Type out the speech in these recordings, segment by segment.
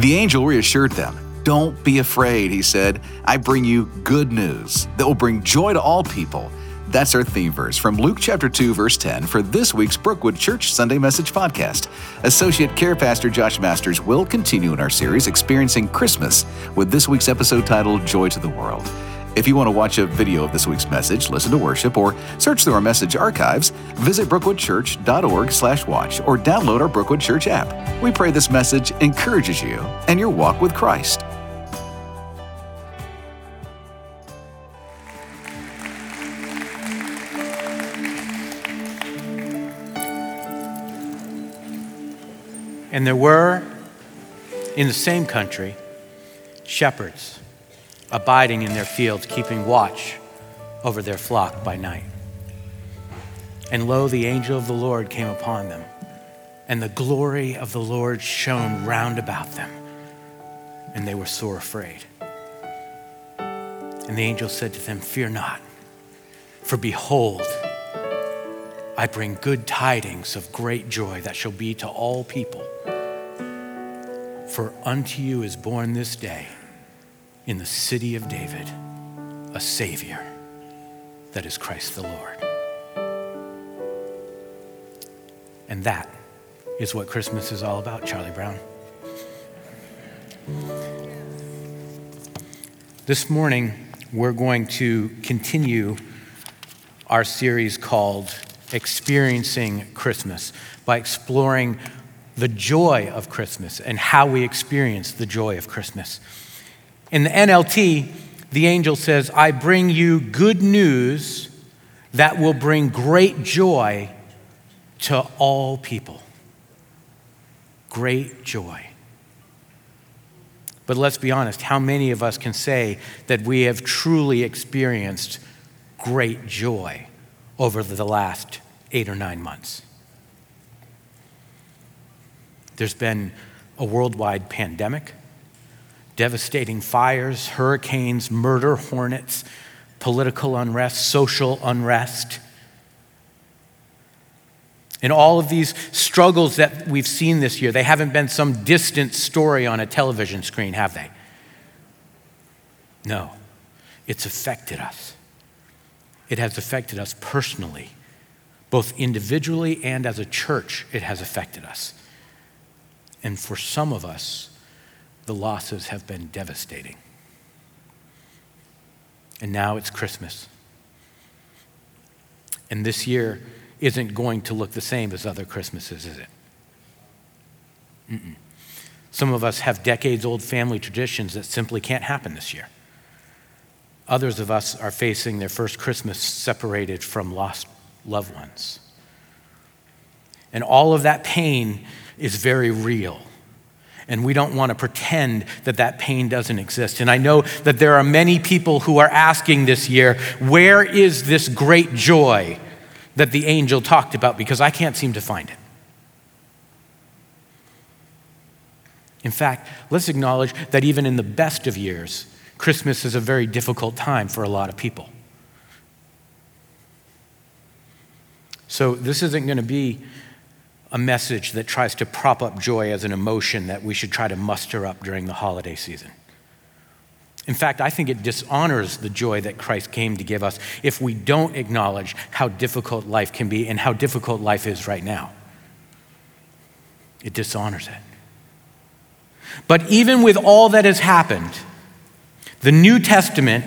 The angel reassured them. Don't be afraid, he said. I bring you good news that will bring joy to all people. That's our theme verse from Luke chapter 2 verse 10 for this week's Brookwood Church Sunday Message podcast. Associate Care Pastor Josh Masters will continue in our series experiencing Christmas with this week's episode titled Joy to the World. If you want to watch a video of this week's message, listen to worship, or search through our message archives, visit brookwoodchurch.org/watch or download our Brookwood Church app. We pray this message encourages you and your walk with Christ. And there were in the same country shepherds abiding in their fields, keeping watch over their flock by night. And lo, the angel of the Lord came upon them, and the glory of the Lord shone round about them, and they were sore afraid. And the angel said to them, Fear not, for behold, I bring good tidings of great joy that shall be to all people. For unto you is born this day in the city of David a Savior that is Christ the Lord. And that is what Christmas is all about, Charlie Brown. This morning, we're going to continue our series called Experiencing Christmas by exploring the joy of Christmas and how we experience the joy of Christmas. In the NLT, the angel says, I bring you good news that will bring great joy to all people. Great joy. But let's be honest, how many of us can say that we have truly experienced great joy over the last eight or nine months? There's been a worldwide pandemic, devastating fires, hurricanes, murder hornets, political unrest, social unrest. And all of these struggles that we've seen this year, they haven't been some distant story on a television screen, have they? No, it's affected us. It has affected us personally, both individually and as a church, it has affected us. And for some of us, the losses have been devastating. And now it's Christmas. And this year isn't going to look the same as other Christmases, is it? Mm-mm. Some of us have decades old family traditions that simply can't happen this year. Others of us are facing their first Christmas separated from lost loved ones. And all of that pain is very real. And we don't want to pretend that that pain doesn't exist. And I know that there are many people who are asking this year, where is this great joy that the angel talked about? Because I can't seem to find it. In fact, let's acknowledge that even in the best of years, Christmas is a very difficult time for a lot of people. So, this isn't going to be a message that tries to prop up joy as an emotion that we should try to muster up during the holiday season. In fact, I think it dishonors the joy that Christ came to give us if we don't acknowledge how difficult life can be and how difficult life is right now. It dishonors it. But even with all that has happened, the New Testament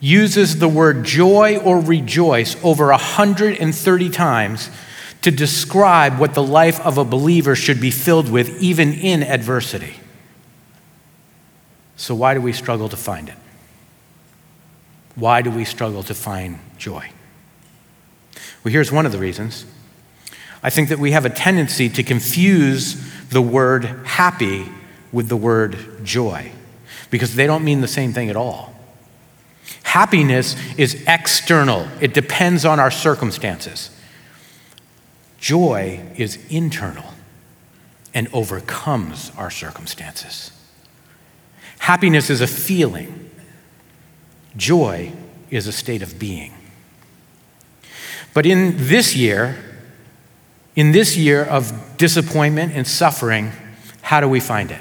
uses the word joy or rejoice over 130 times to describe what the life of a believer should be filled with, even in adversity. So, why do we struggle to find it? Why do we struggle to find joy? Well, here's one of the reasons. I think that we have a tendency to confuse the word happy with the word joy because they don't mean the same thing at all. Happiness is external, it depends on our circumstances. Joy is internal and overcomes our circumstances. Happiness is a feeling, joy is a state of being. But in this year, in this year of disappointment and suffering, how do we find it?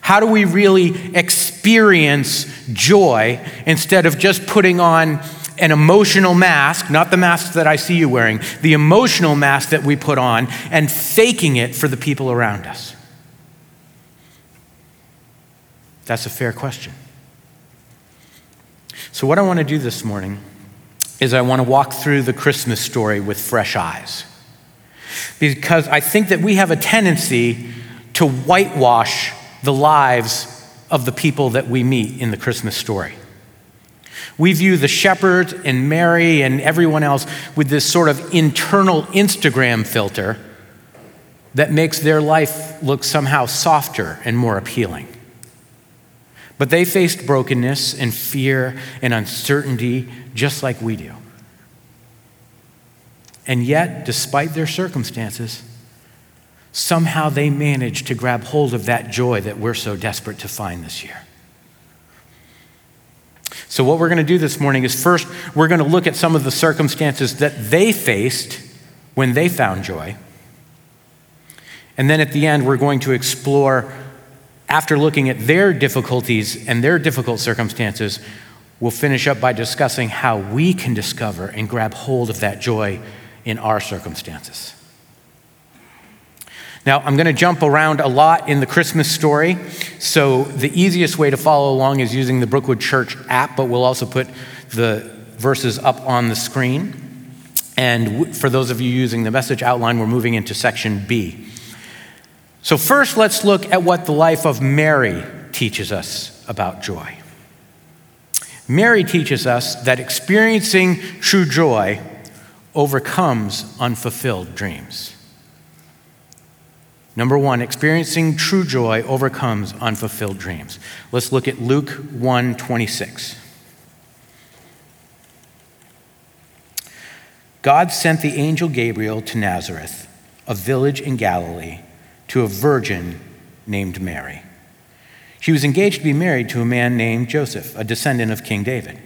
How do we really experience joy instead of just putting on an emotional mask, not the mask that I see you wearing, the emotional mask that we put on, and faking it for the people around us? That's a fair question. So, what I want to do this morning is I want to walk through the Christmas story with fresh eyes. Because I think that we have a tendency to whitewash the lives of the people that we meet in the Christmas story. We view the shepherds and Mary and everyone else with this sort of internal Instagram filter that makes their life look somehow softer and more appealing. But they faced brokenness and fear and uncertainty just like we do. And yet, despite their circumstances, somehow they managed to grab hold of that joy that we're so desperate to find this year. So, what we're going to do this morning is first, we're going to look at some of the circumstances that they faced when they found joy. And then at the end, we're going to explore, after looking at their difficulties and their difficult circumstances, we'll finish up by discussing how we can discover and grab hold of that joy in our circumstances. Now, I'm going to jump around a lot in the Christmas story, so the easiest way to follow along is using the Brookwood Church app, but we'll also put the verses up on the screen. And for those of you using the message outline, we're moving into section B. So, first, let's look at what the life of Mary teaches us about joy. Mary teaches us that experiencing true joy overcomes unfulfilled dreams. Number one, experiencing true joy overcomes unfulfilled dreams. Let's look at Luke 1 26. God sent the angel Gabriel to Nazareth, a village in Galilee, to a virgin named Mary. She was engaged to be married to a man named Joseph, a descendant of King David.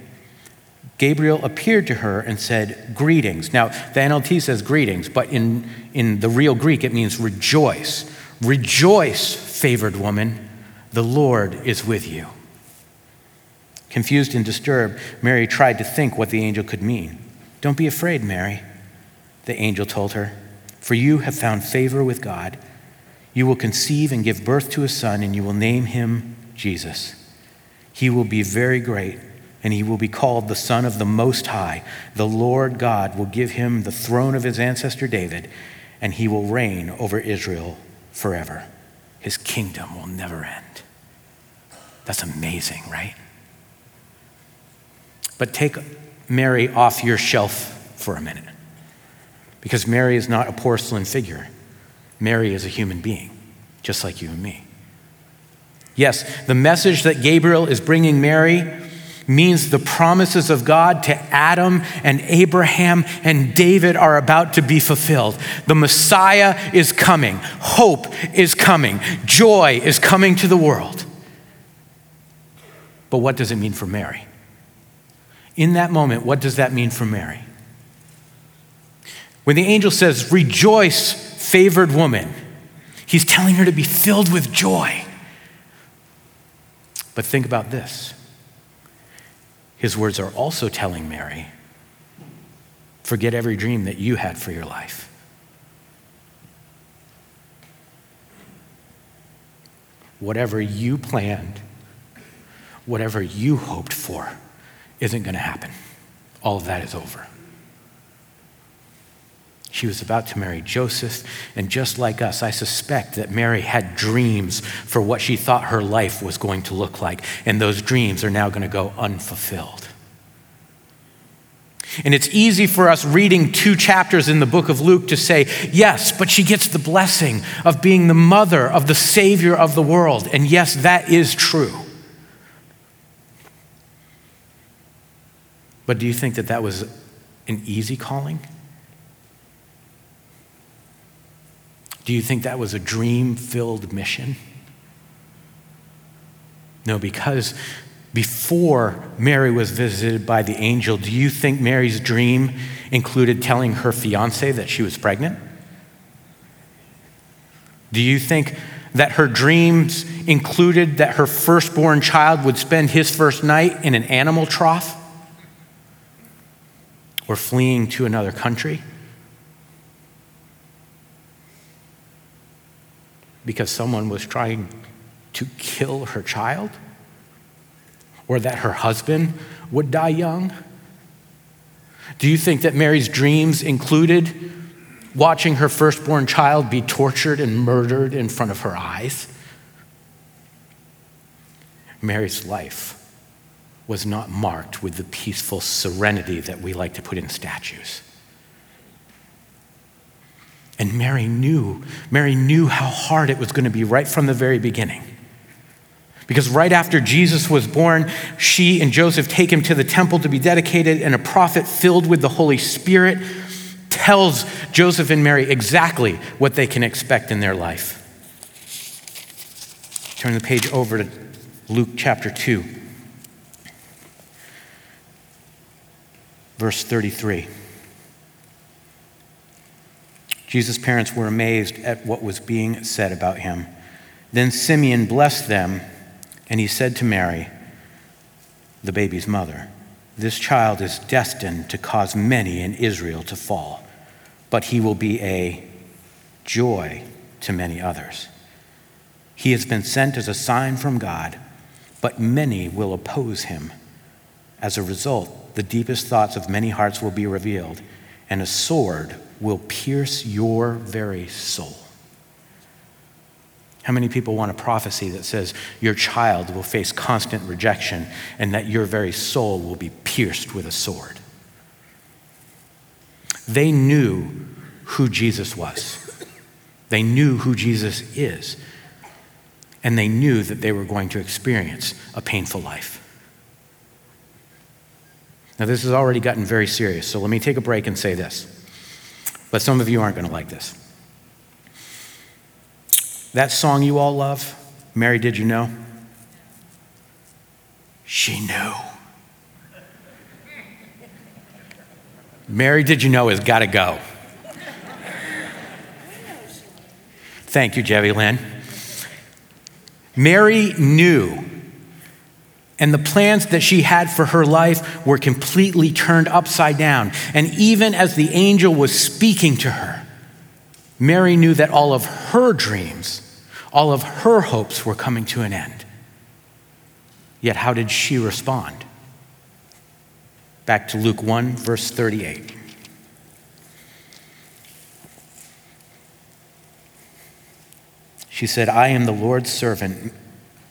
Gabriel appeared to her and said, Greetings. Now, the NLT says greetings, but in, in the real Greek, it means rejoice. Rejoice, favored woman, the Lord is with you. Confused and disturbed, Mary tried to think what the angel could mean. Don't be afraid, Mary, the angel told her, for you have found favor with God. You will conceive and give birth to a son, and you will name him Jesus. He will be very great and he will be called the Son of the Most High. The Lord God will give him the throne of his ancestor David, and he will reign over Israel forever. His kingdom will never end. That's amazing, right? But take Mary off your shelf for a minute, because Mary is not a porcelain figure. Mary is a human being, just like you and me. Yes, the message that Gabriel is bringing Mary means the promises of God to Adam and Abraham and David are about to be fulfilled. The Messiah is coming, hope is coming, joy is coming to the world. But what does it mean for Mary? In that moment, what does that mean for Mary? When the angel says, Rejoice, favored woman, he's telling her to be filled with joy. But think about this his words are also telling Mary forget every dream that you had for your life. Whatever you planned, whatever you hoped for, isn't going to happen. All of that is over. She was about to marry Joseph, and just like us, I suspect that Mary had dreams for what she thought her life was going to look like, and those dreams are now going to go unfulfilled. And it's easy for us reading two chapters in the book of Luke to say, yes, but she gets the blessing of being the mother of the Savior of the world. And yes, that is true. But do you think that that was an easy calling? Do you think that was a dream filled mission? No, because before Mary was visited by the angel, do you think Mary's dream included telling her fiance that she was pregnant? Do you think that her dreams included that her firstborn child would spend his first night in an animal trough or fleeing to another country? Because someone was trying to kill her child? Or that her husband would die young? Do you think that Mary's dreams included watching her firstborn child be tortured and murdered in front of her eyes? Mary's life was not marked with the peaceful serenity that we like to put in statues. And Mary knew, Mary knew how hard it was going to be right from the very beginning. Because right after Jesus was born, she and Joseph take him to the temple to be dedicated, and a prophet filled with the Holy Spirit tells Joseph and Mary exactly what they can expect in their life. Turn the page over to Luke chapter 2, verse 33. Jesus' parents were amazed at what was being said about him. Then Simeon blessed them and he said to Mary, the baby's mother, This child is destined to cause many in Israel to fall, but he will be a joy to many others. He has been sent as a sign from God, but many will oppose him. As a result, the deepest thoughts of many hearts will be revealed, and a sword will pierce your very soul how many people want a prophecy that says your child will face constant rejection and that your very soul will be pierced with a sword? They knew who Jesus was, they knew who Jesus is, and they knew that they were going to experience a painful life. Now, this has already gotten very serious, so let me take a break and say this. But some of you aren't going to like this. That song you all love, Mary, did you know? She knew. Mary, did you know, has got to go. Thank you, Jevy Lynn. Mary knew, and the plans that she had for her life were completely turned upside down. And even as the angel was speaking to her, Mary knew that all of her dreams all of her hopes were coming to an end. Yet, how did she respond? Back to Luke 1, verse 38. She said, I am the Lord's servant.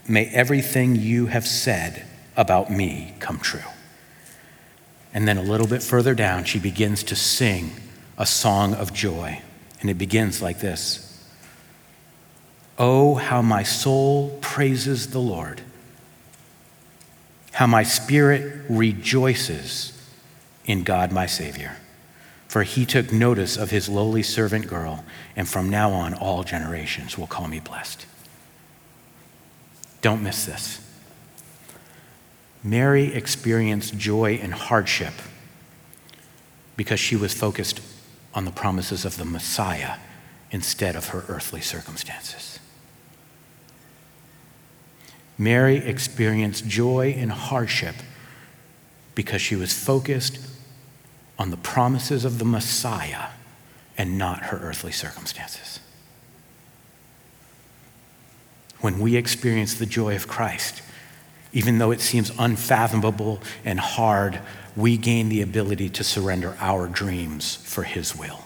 May everything you have said about me come true. And then a little bit further down, she begins to sing a song of joy. And it begins like this Oh, how my soul praises the Lord, how my spirit rejoices in God my Savior. For he took notice of his lowly servant girl, and from now on, all generations will call me blessed. Don't miss this. Mary experienced joy and hardship because she was focused on the promises of the Messiah instead of her earthly circumstances. Mary experienced joy and hardship because she was focused on the promises of the Messiah and not her earthly circumstances. When we experience the joy of Christ, even though it seems unfathomable and hard, we gain the ability to surrender our dreams for His will.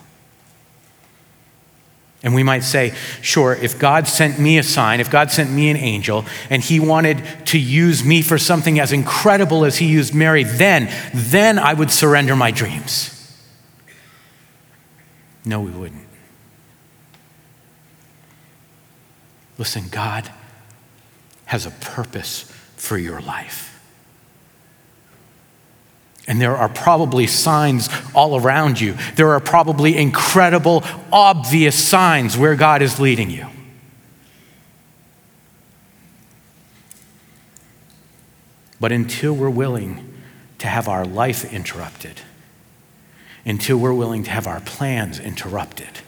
And we might say, sure, if God sent me a sign, if God sent me an angel, and he wanted to use me for something as incredible as he used Mary, then, then I would surrender my dreams. No, we wouldn't. Listen, God has a purpose for your life. And there are probably signs all around you. There are probably incredible, obvious signs where God is leading you. But until we're willing to have our life interrupted, until we're willing to have our plans interrupted,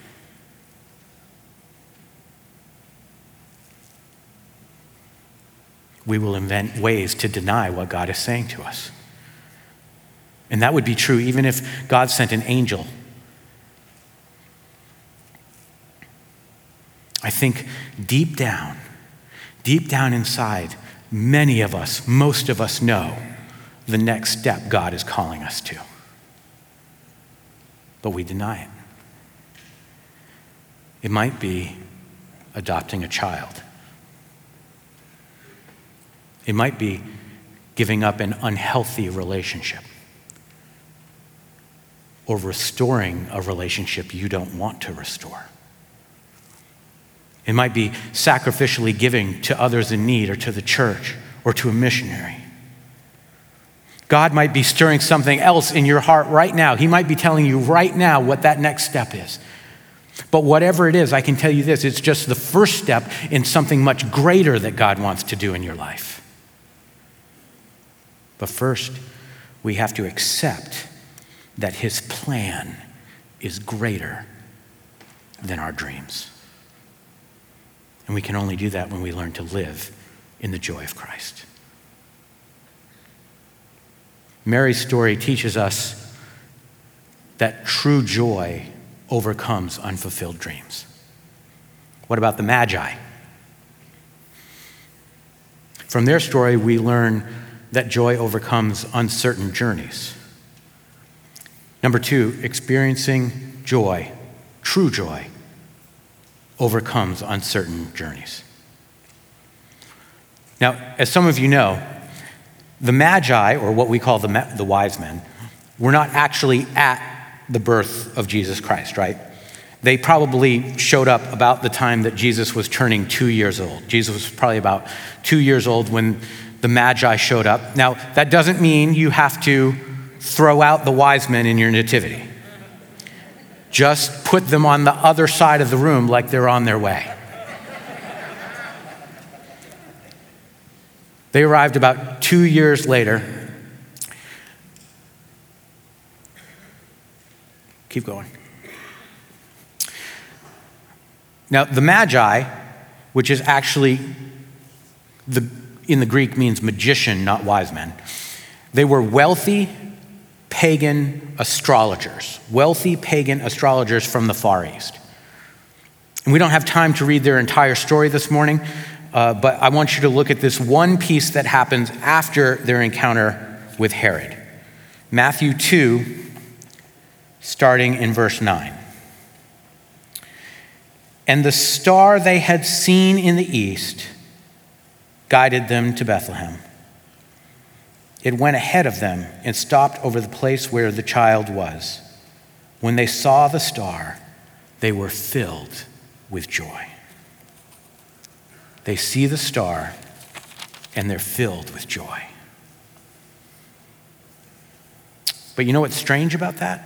we will invent ways to deny what God is saying to us. And that would be true even if God sent an angel. I think deep down, deep down inside, many of us, most of us know the next step God is calling us to. But we deny it. It might be adopting a child. It might be giving up an unhealthy relationship or restoring a relationship you don't want to restore. It might be sacrificially giving to others in need or to the church or to a missionary. God might be stirring something else in your heart right now. He might be telling you right now what that next step is. But whatever it is, I can tell you this it's just the first step in something much greater that God wants to do in your life. But first, we have to accept that His plan is greater than our dreams. And we can only do that when we learn to live in the joy of Christ. Mary's story teaches us that true joy overcomes unfulfilled dreams. What about the Magi? From their story, we learn that joy overcomes uncertain journeys. Number two, experiencing joy, true joy, overcomes uncertain journeys. Now, as some of you know, the Magi, or what we call the, the wise men, were not actually at the birth of Jesus Christ, right? They probably showed up about the time that Jesus was turning two years old. Jesus was probably about two years old when the Magi showed up. Now, that doesn't mean you have to throw out the wise men in your nativity. Just put them on the other side of the room like they're on their way. They arrived about two years later. Keep going. Now, the Magi, which is actually the, in the Greek means magician, not wise men, they were wealthy pagan astrologers, wealthy pagan astrologers from the Far East. And we don't have time to read their entire story this morning, uh, but I want you to look at this one piece that happens after their encounter with Herod. Matthew 2, starting in verse 9. And the star they had seen in the east guided them to Bethlehem it went ahead of them and stopped over the place where the child was. When they saw the star, they were filled with joy. They see the star and they're filled with joy. But you know what's strange about that?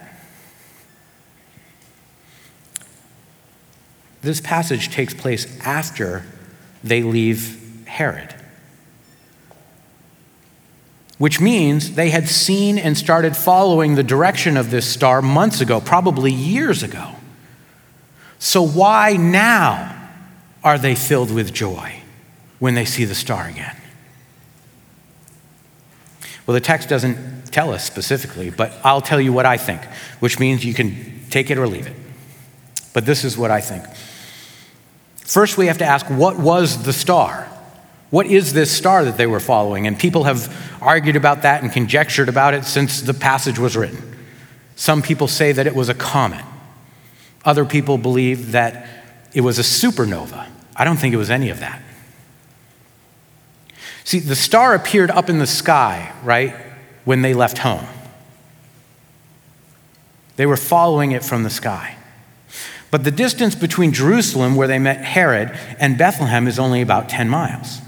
This passage takes place after they leave Herod which means they had seen and started following the direction of this star months ago, probably years ago. So, why now are they filled with joy when they see the star again? Well, the text doesn't tell us specifically, but I'll tell you what I think, which means you can take it or leave it. But this is what I think. First, we have to ask what was the star? What is this star that they were following? And people have argued about that and conjectured about it since the passage was written. Some people say that it was a comet. Other people believe that it was a supernova. I don't think it was any of that. See, the star appeared up in the sky, right, when they left home. They were following it from the sky. But the distance between Jerusalem, where they met Herod, and Bethlehem is only about 10 miles.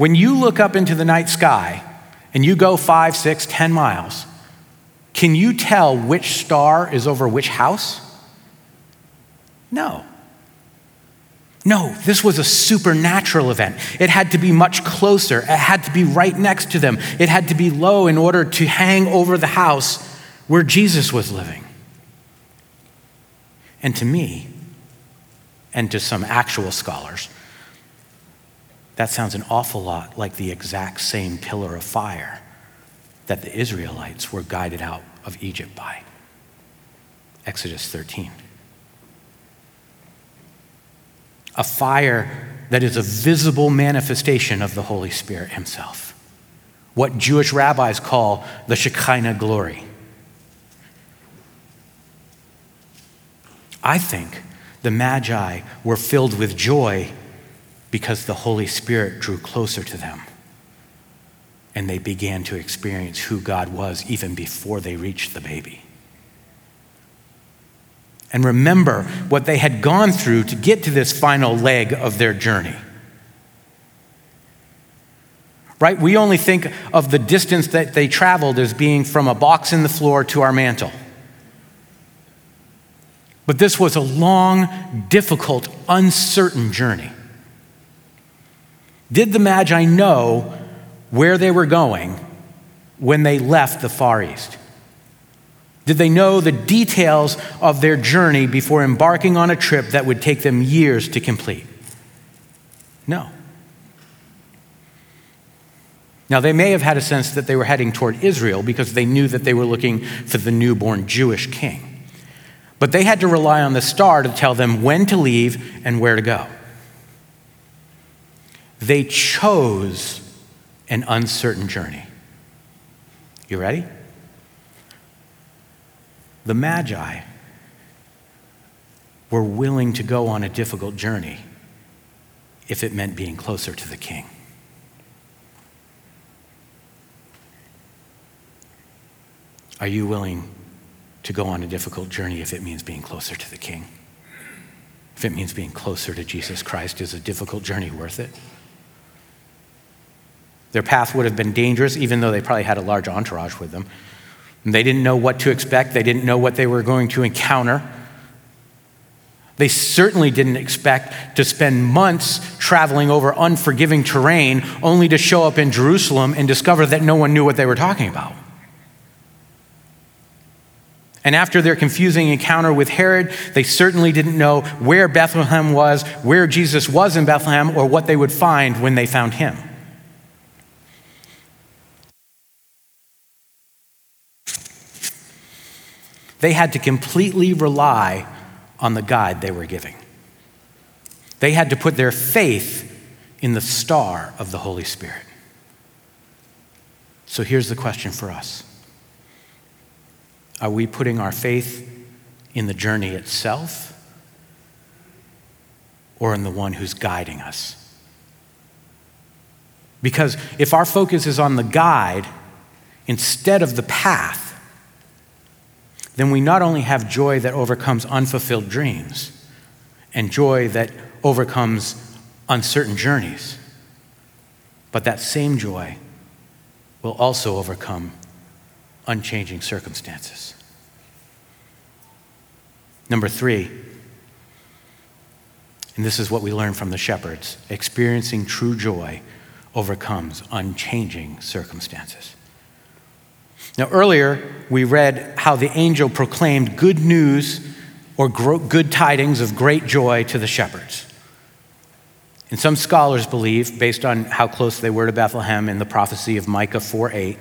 When you look up into the night sky and you go five, six, ten miles, can you tell which star is over which house? No. No, this was a supernatural event. It had to be much closer. It had to be right next to them. It had to be low in order to hang over the house where Jesus was living. And to me, and to some actual scholars, That sounds an awful lot like the exact same pillar of fire that the Israelites were guided out of Egypt by. Exodus 13. A fire that is a visible manifestation of the Holy Spirit Himself. What Jewish rabbis call the Shekinah glory. I think the Magi were filled with joy because the Holy Spirit drew closer to them and they began to experience who God was even before they reached the baby. And remember what they had gone through to get to this final leg of their journey. Right? We only think of the distance that they traveled as being from a box in the floor to our mantle. But this was a long, difficult, uncertain journey. Did the Magi know where they were going when they left the Far East? Did they know the details of their journey before embarking on a trip that would take them years to complete? No. Now, they may have had a sense that they were heading toward Israel because they knew that they were looking for the newborn Jewish king. But they had to rely on the star to tell them when to leave and where to go. They chose an uncertain journey. You ready? The Magi were willing to go on a difficult journey if it meant being closer to the king. Are you willing to go on a difficult journey if it means being closer to the king? If it means being closer to Jesus Christ, is a difficult journey worth it? Their path would have been dangerous, even though they probably had a large entourage with them. And they didn't know what to expect, they didn't know what they were going to encounter. They certainly didn't expect to spend months traveling over unforgiving terrain only to show up in Jerusalem and discover that no one knew what they were talking about. And after their confusing encounter with Herod, they certainly didn't know where Bethlehem was, where Jesus was in Bethlehem, or what they would find when they found him. They had to completely rely on the guide they were giving. They had to put their faith in the star of the Holy Spirit. So here's the question for us Are we putting our faith in the journey itself or in the one who's guiding us? Because if our focus is on the guide instead of the path, then we not only have joy that overcomes unfulfilled dreams and joy that overcomes uncertain journeys, but that same joy will also overcome unchanging circumstances. Number three, and this is what we learn from the shepherds experiencing true joy overcomes unchanging circumstances. Now, earlier, we read how the angel proclaimed good news or good tidings of great joy to the shepherds. And some scholars believe, based on how close they were to Bethlehem in the prophecy of Micah 4 8,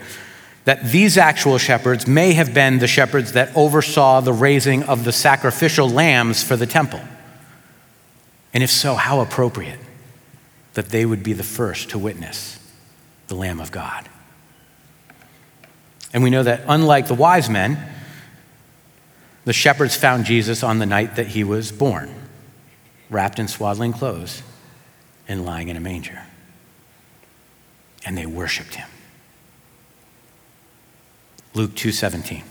that these actual shepherds may have been the shepherds that oversaw the raising of the sacrificial lambs for the temple. And if so, how appropriate that they would be the first to witness the Lamb of God. And we know that unlike the wise men, the shepherds found Jesus on the night that he was born, wrapped in swaddling clothes and lying in a manger. And they worshiped him. Luke 2:17.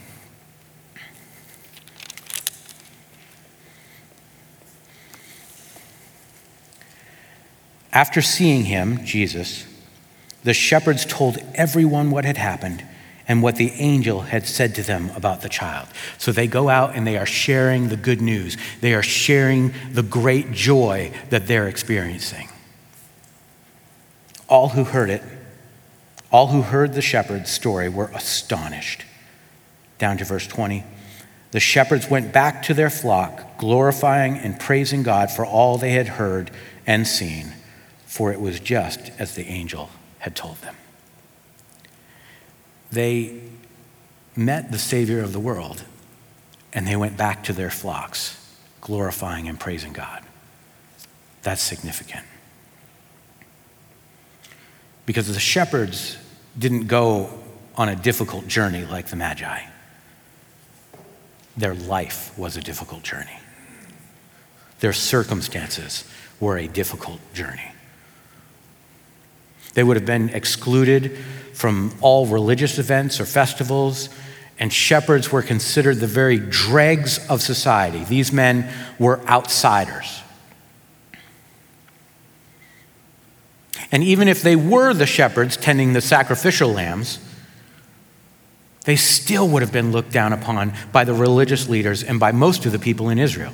After seeing him, Jesus, the shepherds told everyone what had happened and what the angel had said to them about the child. So they go out and they are sharing the good news. They are sharing the great joy that they're experiencing. All who heard it, all who heard the shepherd's story were astonished. Down to verse 20. The shepherds went back to their flock, glorifying and praising God for all they had heard and seen, for it was just as the angel had told them. They met the Savior of the world and they went back to their flocks, glorifying and praising God. That's significant. Because the shepherds didn't go on a difficult journey like the Magi, their life was a difficult journey. Their circumstances were a difficult journey. They would have been excluded from all religious events or festivals, and shepherds were considered the very dregs of society. These men were outsiders. And even if they were the shepherds tending the sacrificial lambs, they still would have been looked down upon by the religious leaders and by most of the people in Israel.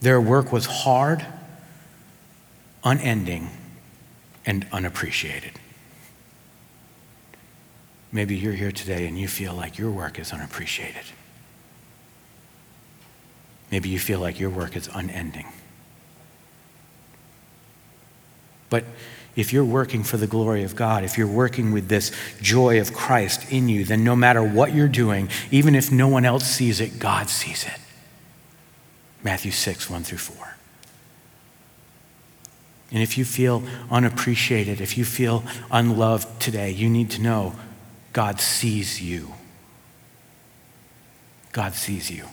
Their work was hard, unending, and unappreciated. Maybe you're here today and you feel like your work is unappreciated. Maybe you feel like your work is unending. But if you're working for the glory of God, if you're working with this joy of Christ in you, then no matter what you're doing, even if no one else sees it, God sees it. Matthew 6, 1 through 4. And if you feel unappreciated, if you feel unloved today, you need to know God sees you. God sees you.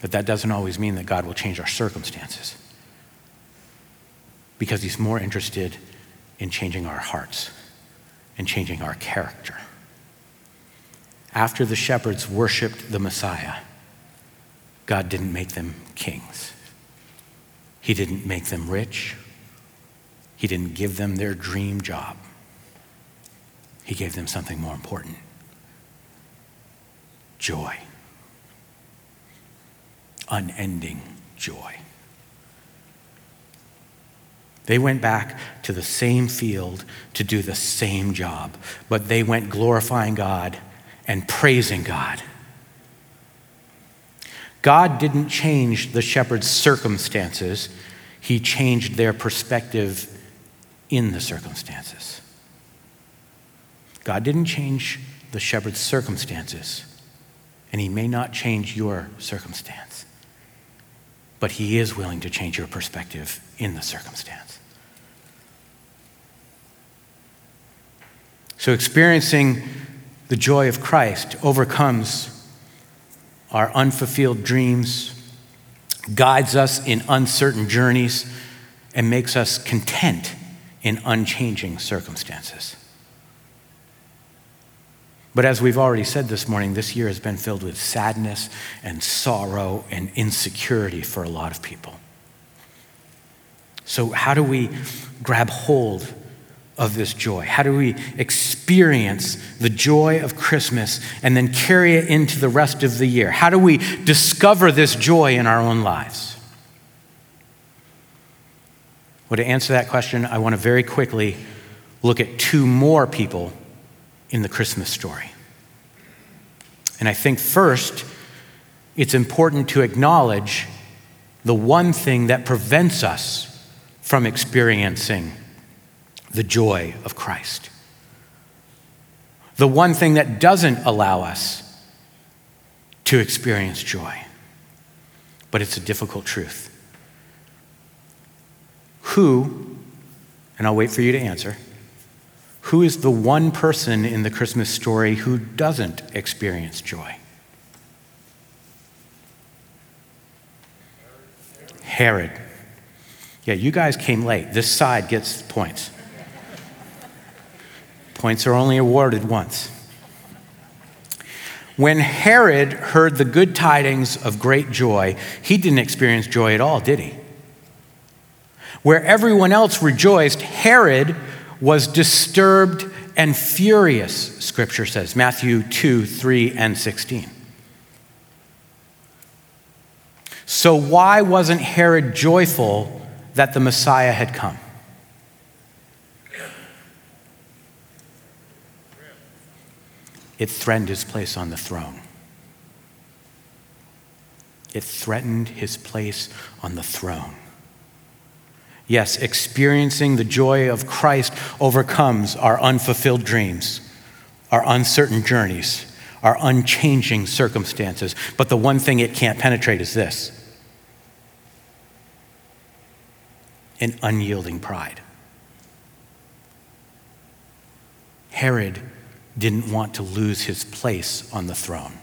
But that doesn't always mean that God will change our circumstances because He's more interested in changing our hearts and changing our character. After the shepherds worshiped the Messiah, God didn't make them kings. He didn't make them rich. He didn't give them their dream job. He gave them something more important joy unending joy. They went back to the same field to do the same job, but they went glorifying God and praising God. God didn't change the shepherd's circumstances, he changed their perspective in the circumstances. God didn't change the shepherd's circumstances, and he may not change your circumstance but He is willing to change your perspective in the circumstance. So, experiencing the joy of Christ overcomes our unfulfilled dreams, guides us in uncertain journeys, and makes us content in unchanging circumstances. But as we've already said this morning, this year has been filled with sadness and sorrow and insecurity for a lot of people. So, how do we grab hold of this joy? How do we experience the joy of Christmas and then carry it into the rest of the year? How do we discover this joy in our own lives? Well, to answer that question, I want to very quickly look at two more people in the Christmas story. And I think first, it's important to acknowledge the one thing that prevents us from experiencing the joy of Christ. The one thing that doesn't allow us to experience joy. But it's a difficult truth. Who, and I'll wait for you to answer who is the one person in the Christmas story who doesn't experience joy? Herod. Yeah, you guys came late. This side gets points. Points are only awarded once. When Herod heard the good tidings of great joy, he didn't experience joy at all, did he? Where everyone else rejoiced, Herod was disturbed and furious, scripture says, Matthew 2, 3, and 16. So, why wasn't Herod joyful that the Messiah had come? It threatened his place on the throne. it threatened his place on the throne. Yes, experiencing the joy of Christ overcomes our unfulfilled dreams, our uncertain journeys, our unchanging circumstances. But the one thing it can't penetrate is this an unyielding pride. Herod didn't want to lose his place on the throne.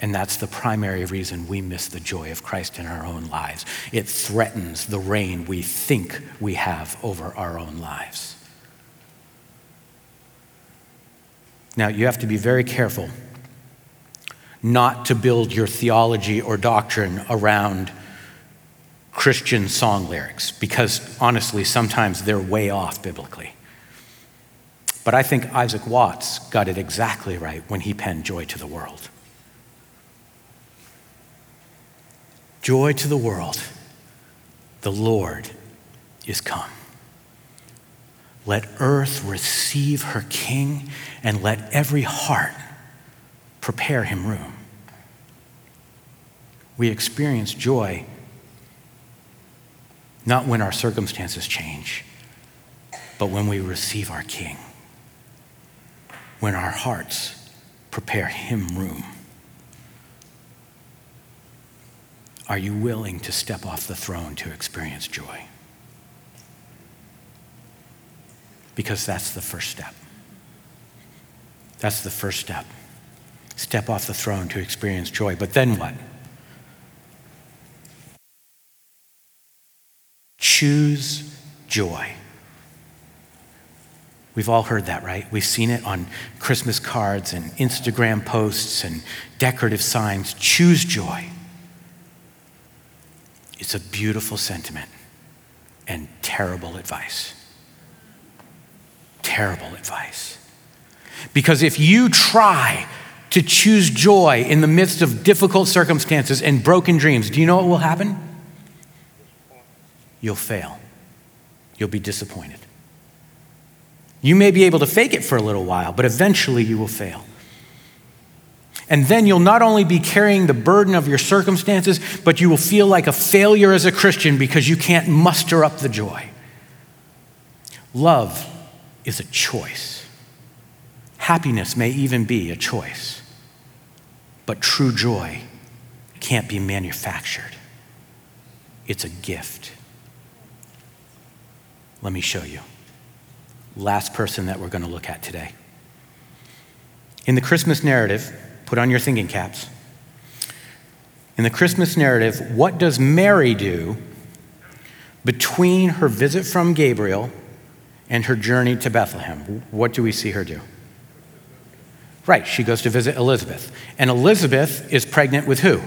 And that's the primary reason we miss the joy of Christ in our own lives. It threatens the reign we think we have over our own lives. Now, you have to be very careful not to build your theology or doctrine around Christian song lyrics, because honestly, sometimes they're way off biblically. But I think Isaac Watts got it exactly right when he penned Joy to the World. Joy to the world, the Lord is come. Let earth receive her king, and let every heart prepare him room. We experience joy not when our circumstances change, but when we receive our king, when our hearts prepare him room. Are you willing to step off the throne to experience joy? Because that's the first step. That's the first step. Step off the throne to experience joy. But then what? Choose joy. We've all heard that, right? We've seen it on Christmas cards and Instagram posts and decorative signs. Choose joy. It's a beautiful sentiment and terrible advice. Terrible advice. Because if you try to choose joy in the midst of difficult circumstances and broken dreams, do you know what will happen? You'll fail. You'll be disappointed. You may be able to fake it for a little while, but eventually you will fail. And then you'll not only be carrying the burden of your circumstances, but you will feel like a failure as a Christian because you can't muster up the joy. Love is a choice. Happiness may even be a choice. But true joy can't be manufactured, it's a gift. Let me show you. Last person that we're going to look at today. In the Christmas narrative, Put on your thinking caps. In the Christmas narrative, what does Mary do between her visit from Gabriel and her journey to Bethlehem? What do we see her do? Right, she goes to visit Elizabeth. And Elizabeth is pregnant with who?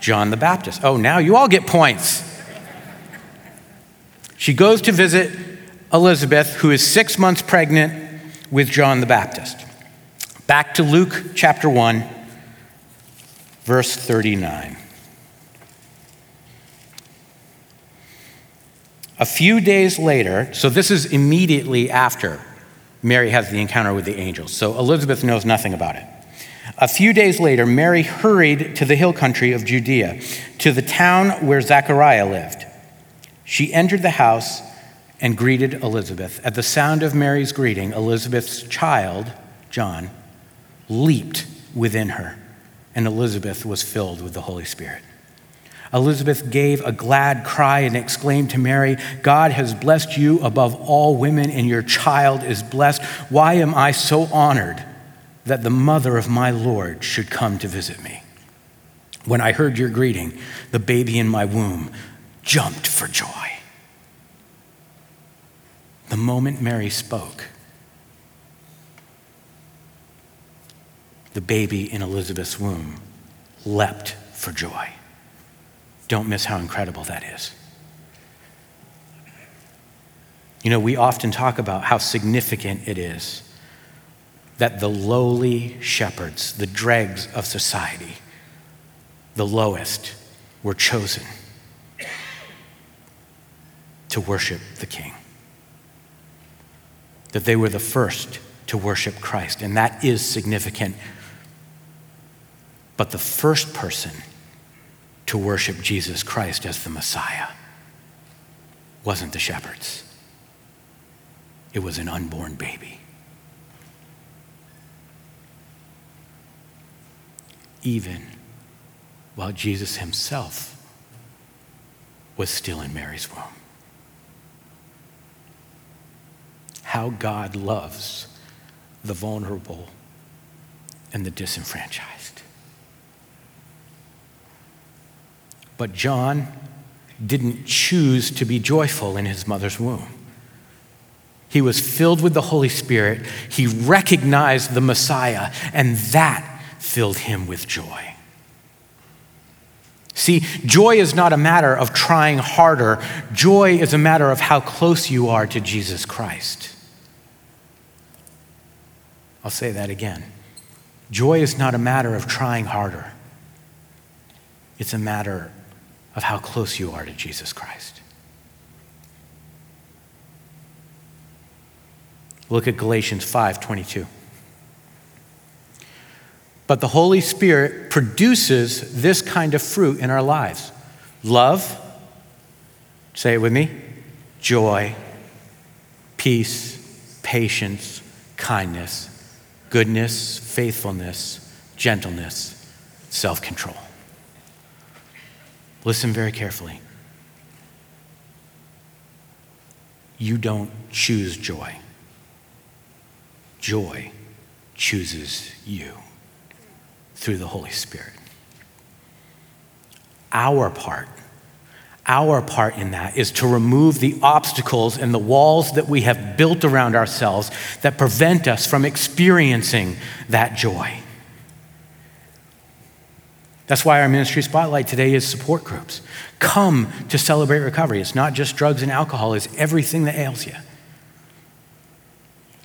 John the Baptist. Oh, now you all get points. She goes to visit Elizabeth, who is six months pregnant with John the Baptist. Back to Luke chapter 1, verse 39. A few days later, so this is immediately after Mary has the encounter with the angels. So Elizabeth knows nothing about it. A few days later, Mary hurried to the hill country of Judea, to the town where Zechariah lived. She entered the house and greeted Elizabeth. At the sound of Mary's greeting, Elizabeth's child, John, leaped within her, and Elizabeth was filled with the Holy Spirit. Elizabeth gave a glad cry and exclaimed to Mary, God has blessed you above all women, and your child is blessed. Why am I so honored that the mother of my Lord should come to visit me? When I heard your greeting, the baby in my womb jumped for joy. The moment Mary spoke, the baby in Elizabeth's womb leapt for joy. Don't miss how incredible that is. You know, we often talk about how significant it is that the lowly shepherds, the dregs of society, the lowest, were chosen to worship the King. That they were the first to worship Christ. And that is significant But the first person to worship Jesus Christ as the Messiah wasn't the shepherds, it was an unborn baby. Even while Jesus himself was still in Mary's womb. How God loves the vulnerable and the disenfranchised. But John didn't choose to be joyful in his mother's womb. He was filled with the Holy Spirit. He recognized the Messiah, and that filled him with joy. See, joy is not a matter of trying harder, joy is a matter of how close you are to Jesus Christ. I'll say that again. Joy is not a matter of trying harder, it's a matter of how close you are to Jesus Christ. Look at Galatians 5:22. But the Holy Spirit produces this kind of fruit in our lives. Love, say it with me, joy, peace, patience, kindness, goodness, faithfulness, gentleness, self control. Listen very carefully. You don't choose joy, joy chooses you through the Holy Spirit. Our part our part in that is to remove the obstacles and the walls that we have built around ourselves that prevent us from experiencing that joy. That's why our ministry spotlight today is support groups. Come to celebrate recovery. It's not just drugs and alcohol, it's everything that ails you.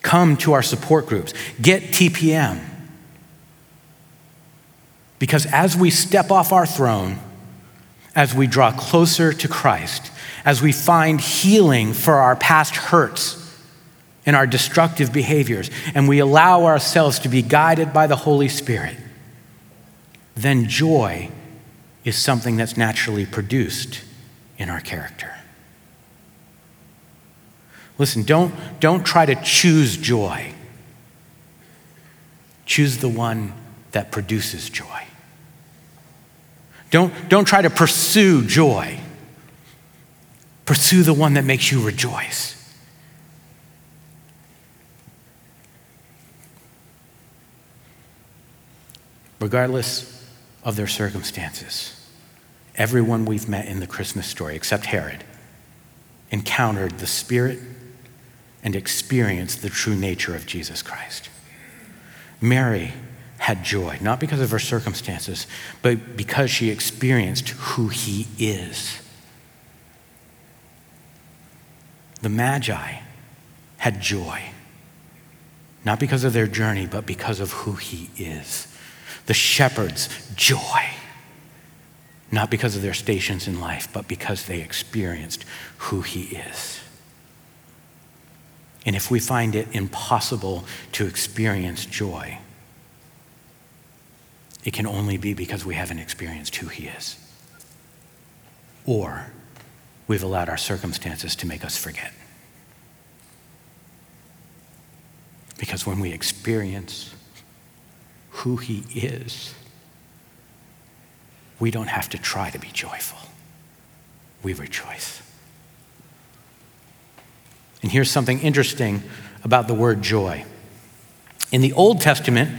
Come to our support groups. Get TPM. Because as we step off our throne, as we draw closer to Christ, as we find healing for our past hurts and our destructive behaviors, and we allow ourselves to be guided by the Holy Spirit, then joy is something that's naturally produced in our character. Listen, don't, don't try to choose joy. Choose the one that produces joy. Don't, don't try to pursue joy. Pursue the one that makes you rejoice. Regardless of their circumstances, everyone we've met in the Christmas story, except Herod, encountered the Spirit and experienced the true nature of Jesus Christ. Mary had joy, not because of her circumstances, but because she experienced who he is. The Magi had joy, not because of their journey, but because of who he is. The shepherds, joy, not because of their stations in life, but because they experienced who he is. And if we find it impossible to experience joy, it can only be because we haven't experienced who He is. Or we've allowed our circumstances to make us forget. Because when we experience who He is, we don't have to try to be joyful. We rejoice. And here's something interesting about the word joy. In the Old Testament,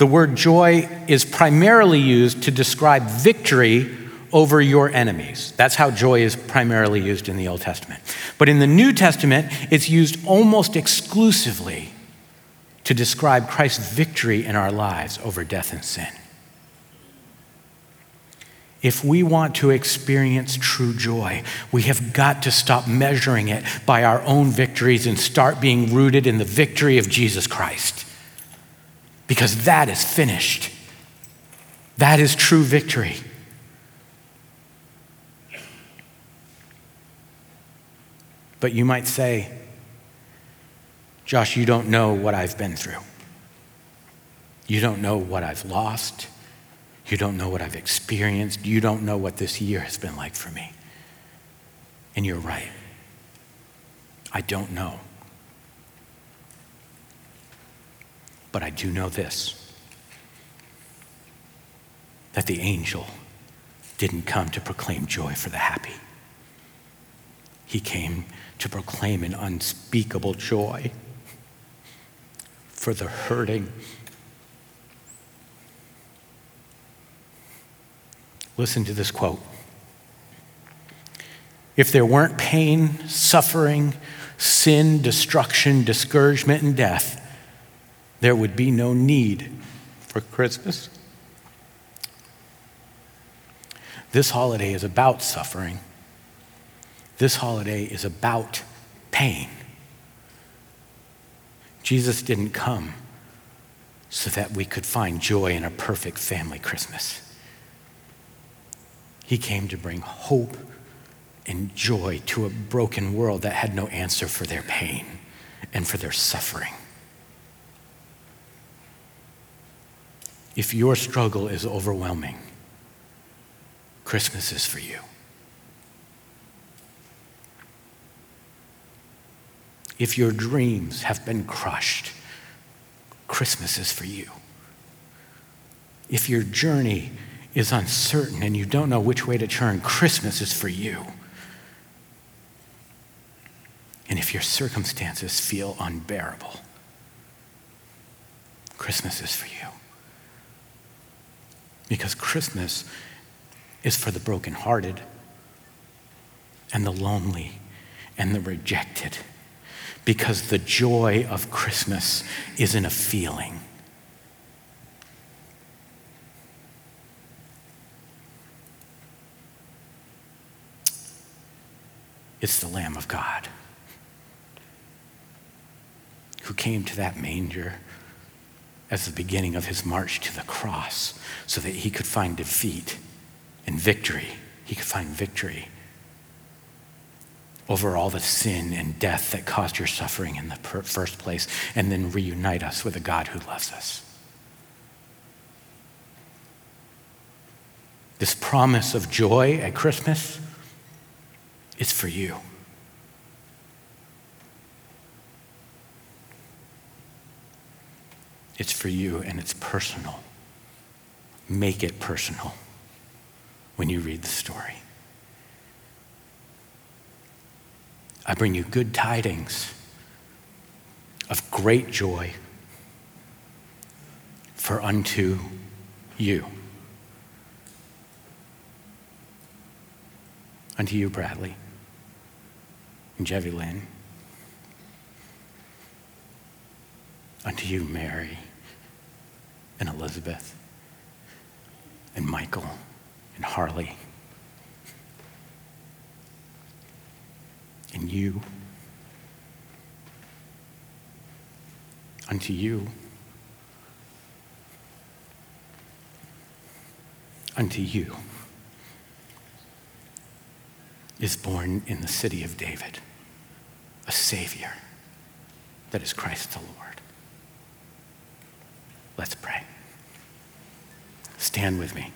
the word joy is primarily used to describe victory over your enemies. That's how joy is primarily used in the Old Testament. But in the New Testament, it's used almost exclusively to describe Christ's victory in our lives over death and sin. If we want to experience true joy, we have got to stop measuring it by our own victories and start being rooted in the victory of Jesus Christ because that is finished. That is true victory. But you might say, Josh, you don't know what I've been through. You don't know what I've lost. You don't know what I've experienced. You don't know what this year has been like for me. And you're right. I don't know. But I do know this that the angel didn't come to proclaim joy for the happy. He came to proclaim an unspeakable joy for the hurting. Listen to this quote. If there weren't pain, suffering, sin, destruction, discouragement, and death, there would be no need for Christmas. This holiday is about suffering. This holiday is about pain. Jesus didn't come so that we could find joy in a perfect family Christmas. He came to bring hope and joy to a broken world that had no answer for their pain and for their suffering. If your struggle is overwhelming, Christmas is for you. If your dreams have been crushed, Christmas is for you. If your journey is uncertain and you don't know which way to turn, Christmas is for you. And if your circumstances feel unbearable, Christmas is for you. Because Christmas is for the brokenhearted and the lonely and the rejected. Because the joy of Christmas isn't a feeling. It's the Lamb of God who came to that manger as the beginning of his march to the cross so that he could find defeat and victory. He could find victory over all the sin and death that caused your suffering in the first place, and then reunite us with a God who loves us. This promise of joy at Christmas is for you. It's for you and it's personal. Make it personal when you read the story. I bring you good tidings of great joy for unto you. Unto you, Bradley and Jevy Lynn. Unto you, Mary and Elizabeth and Michael and Harley and you. Unto you. Unto you is born in the city of David a Savior that is Christ the Lord. Let's pray. Stand with me.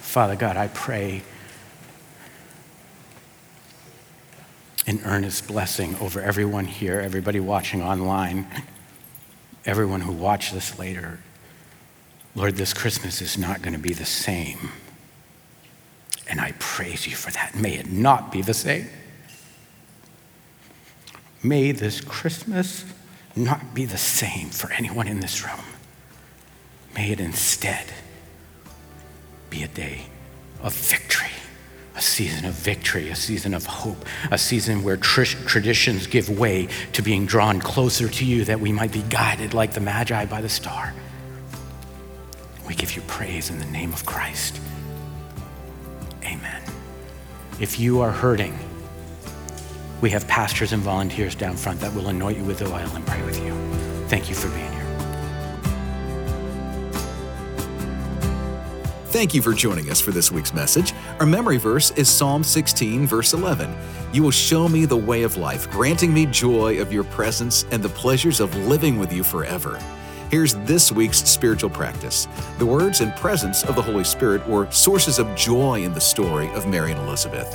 Father God, I pray an earnest blessing over everyone here, everybody watching online, everyone who watch this later. Lord, this Christmas is not going to be the same. And I praise you for that. May it not be the same. May this Christmas not be the same for anyone in this room. May it instead be a day of victory, a season of victory, a season of hope, a season where tr- traditions give way to being drawn closer to you that we might be guided like the Magi by the star. We give you praise in the name of Christ. Amen. If you are hurting, we have pastors and volunteers down front that will anoint you with oil and pray with you. Thank you for being here. Thank you for joining us for this week's message. Our memory verse is Psalm 16, verse 11. You will show me the way of life, granting me joy of your presence and the pleasures of living with you forever. Here's this week's spiritual practice. The words and presence of the Holy Spirit were sources of joy in the story of Mary and Elizabeth.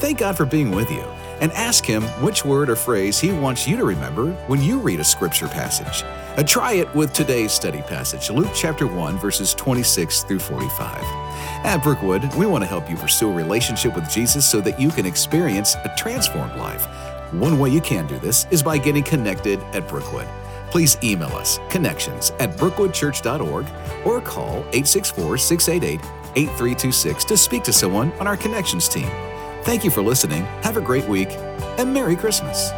Thank God for being with you and ask Him which word or phrase He wants you to remember when you read a scripture passage. Uh, try it with today's study passage, Luke chapter 1, verses 26 through 45. At Brookwood, we want to help you pursue a relationship with Jesus so that you can experience a transformed life. One way you can do this is by getting connected at Brookwood. Please email us connections at brookwoodchurch.org or call 864 688 8326 to speak to someone on our connections team. Thank you for listening. Have a great week and Merry Christmas.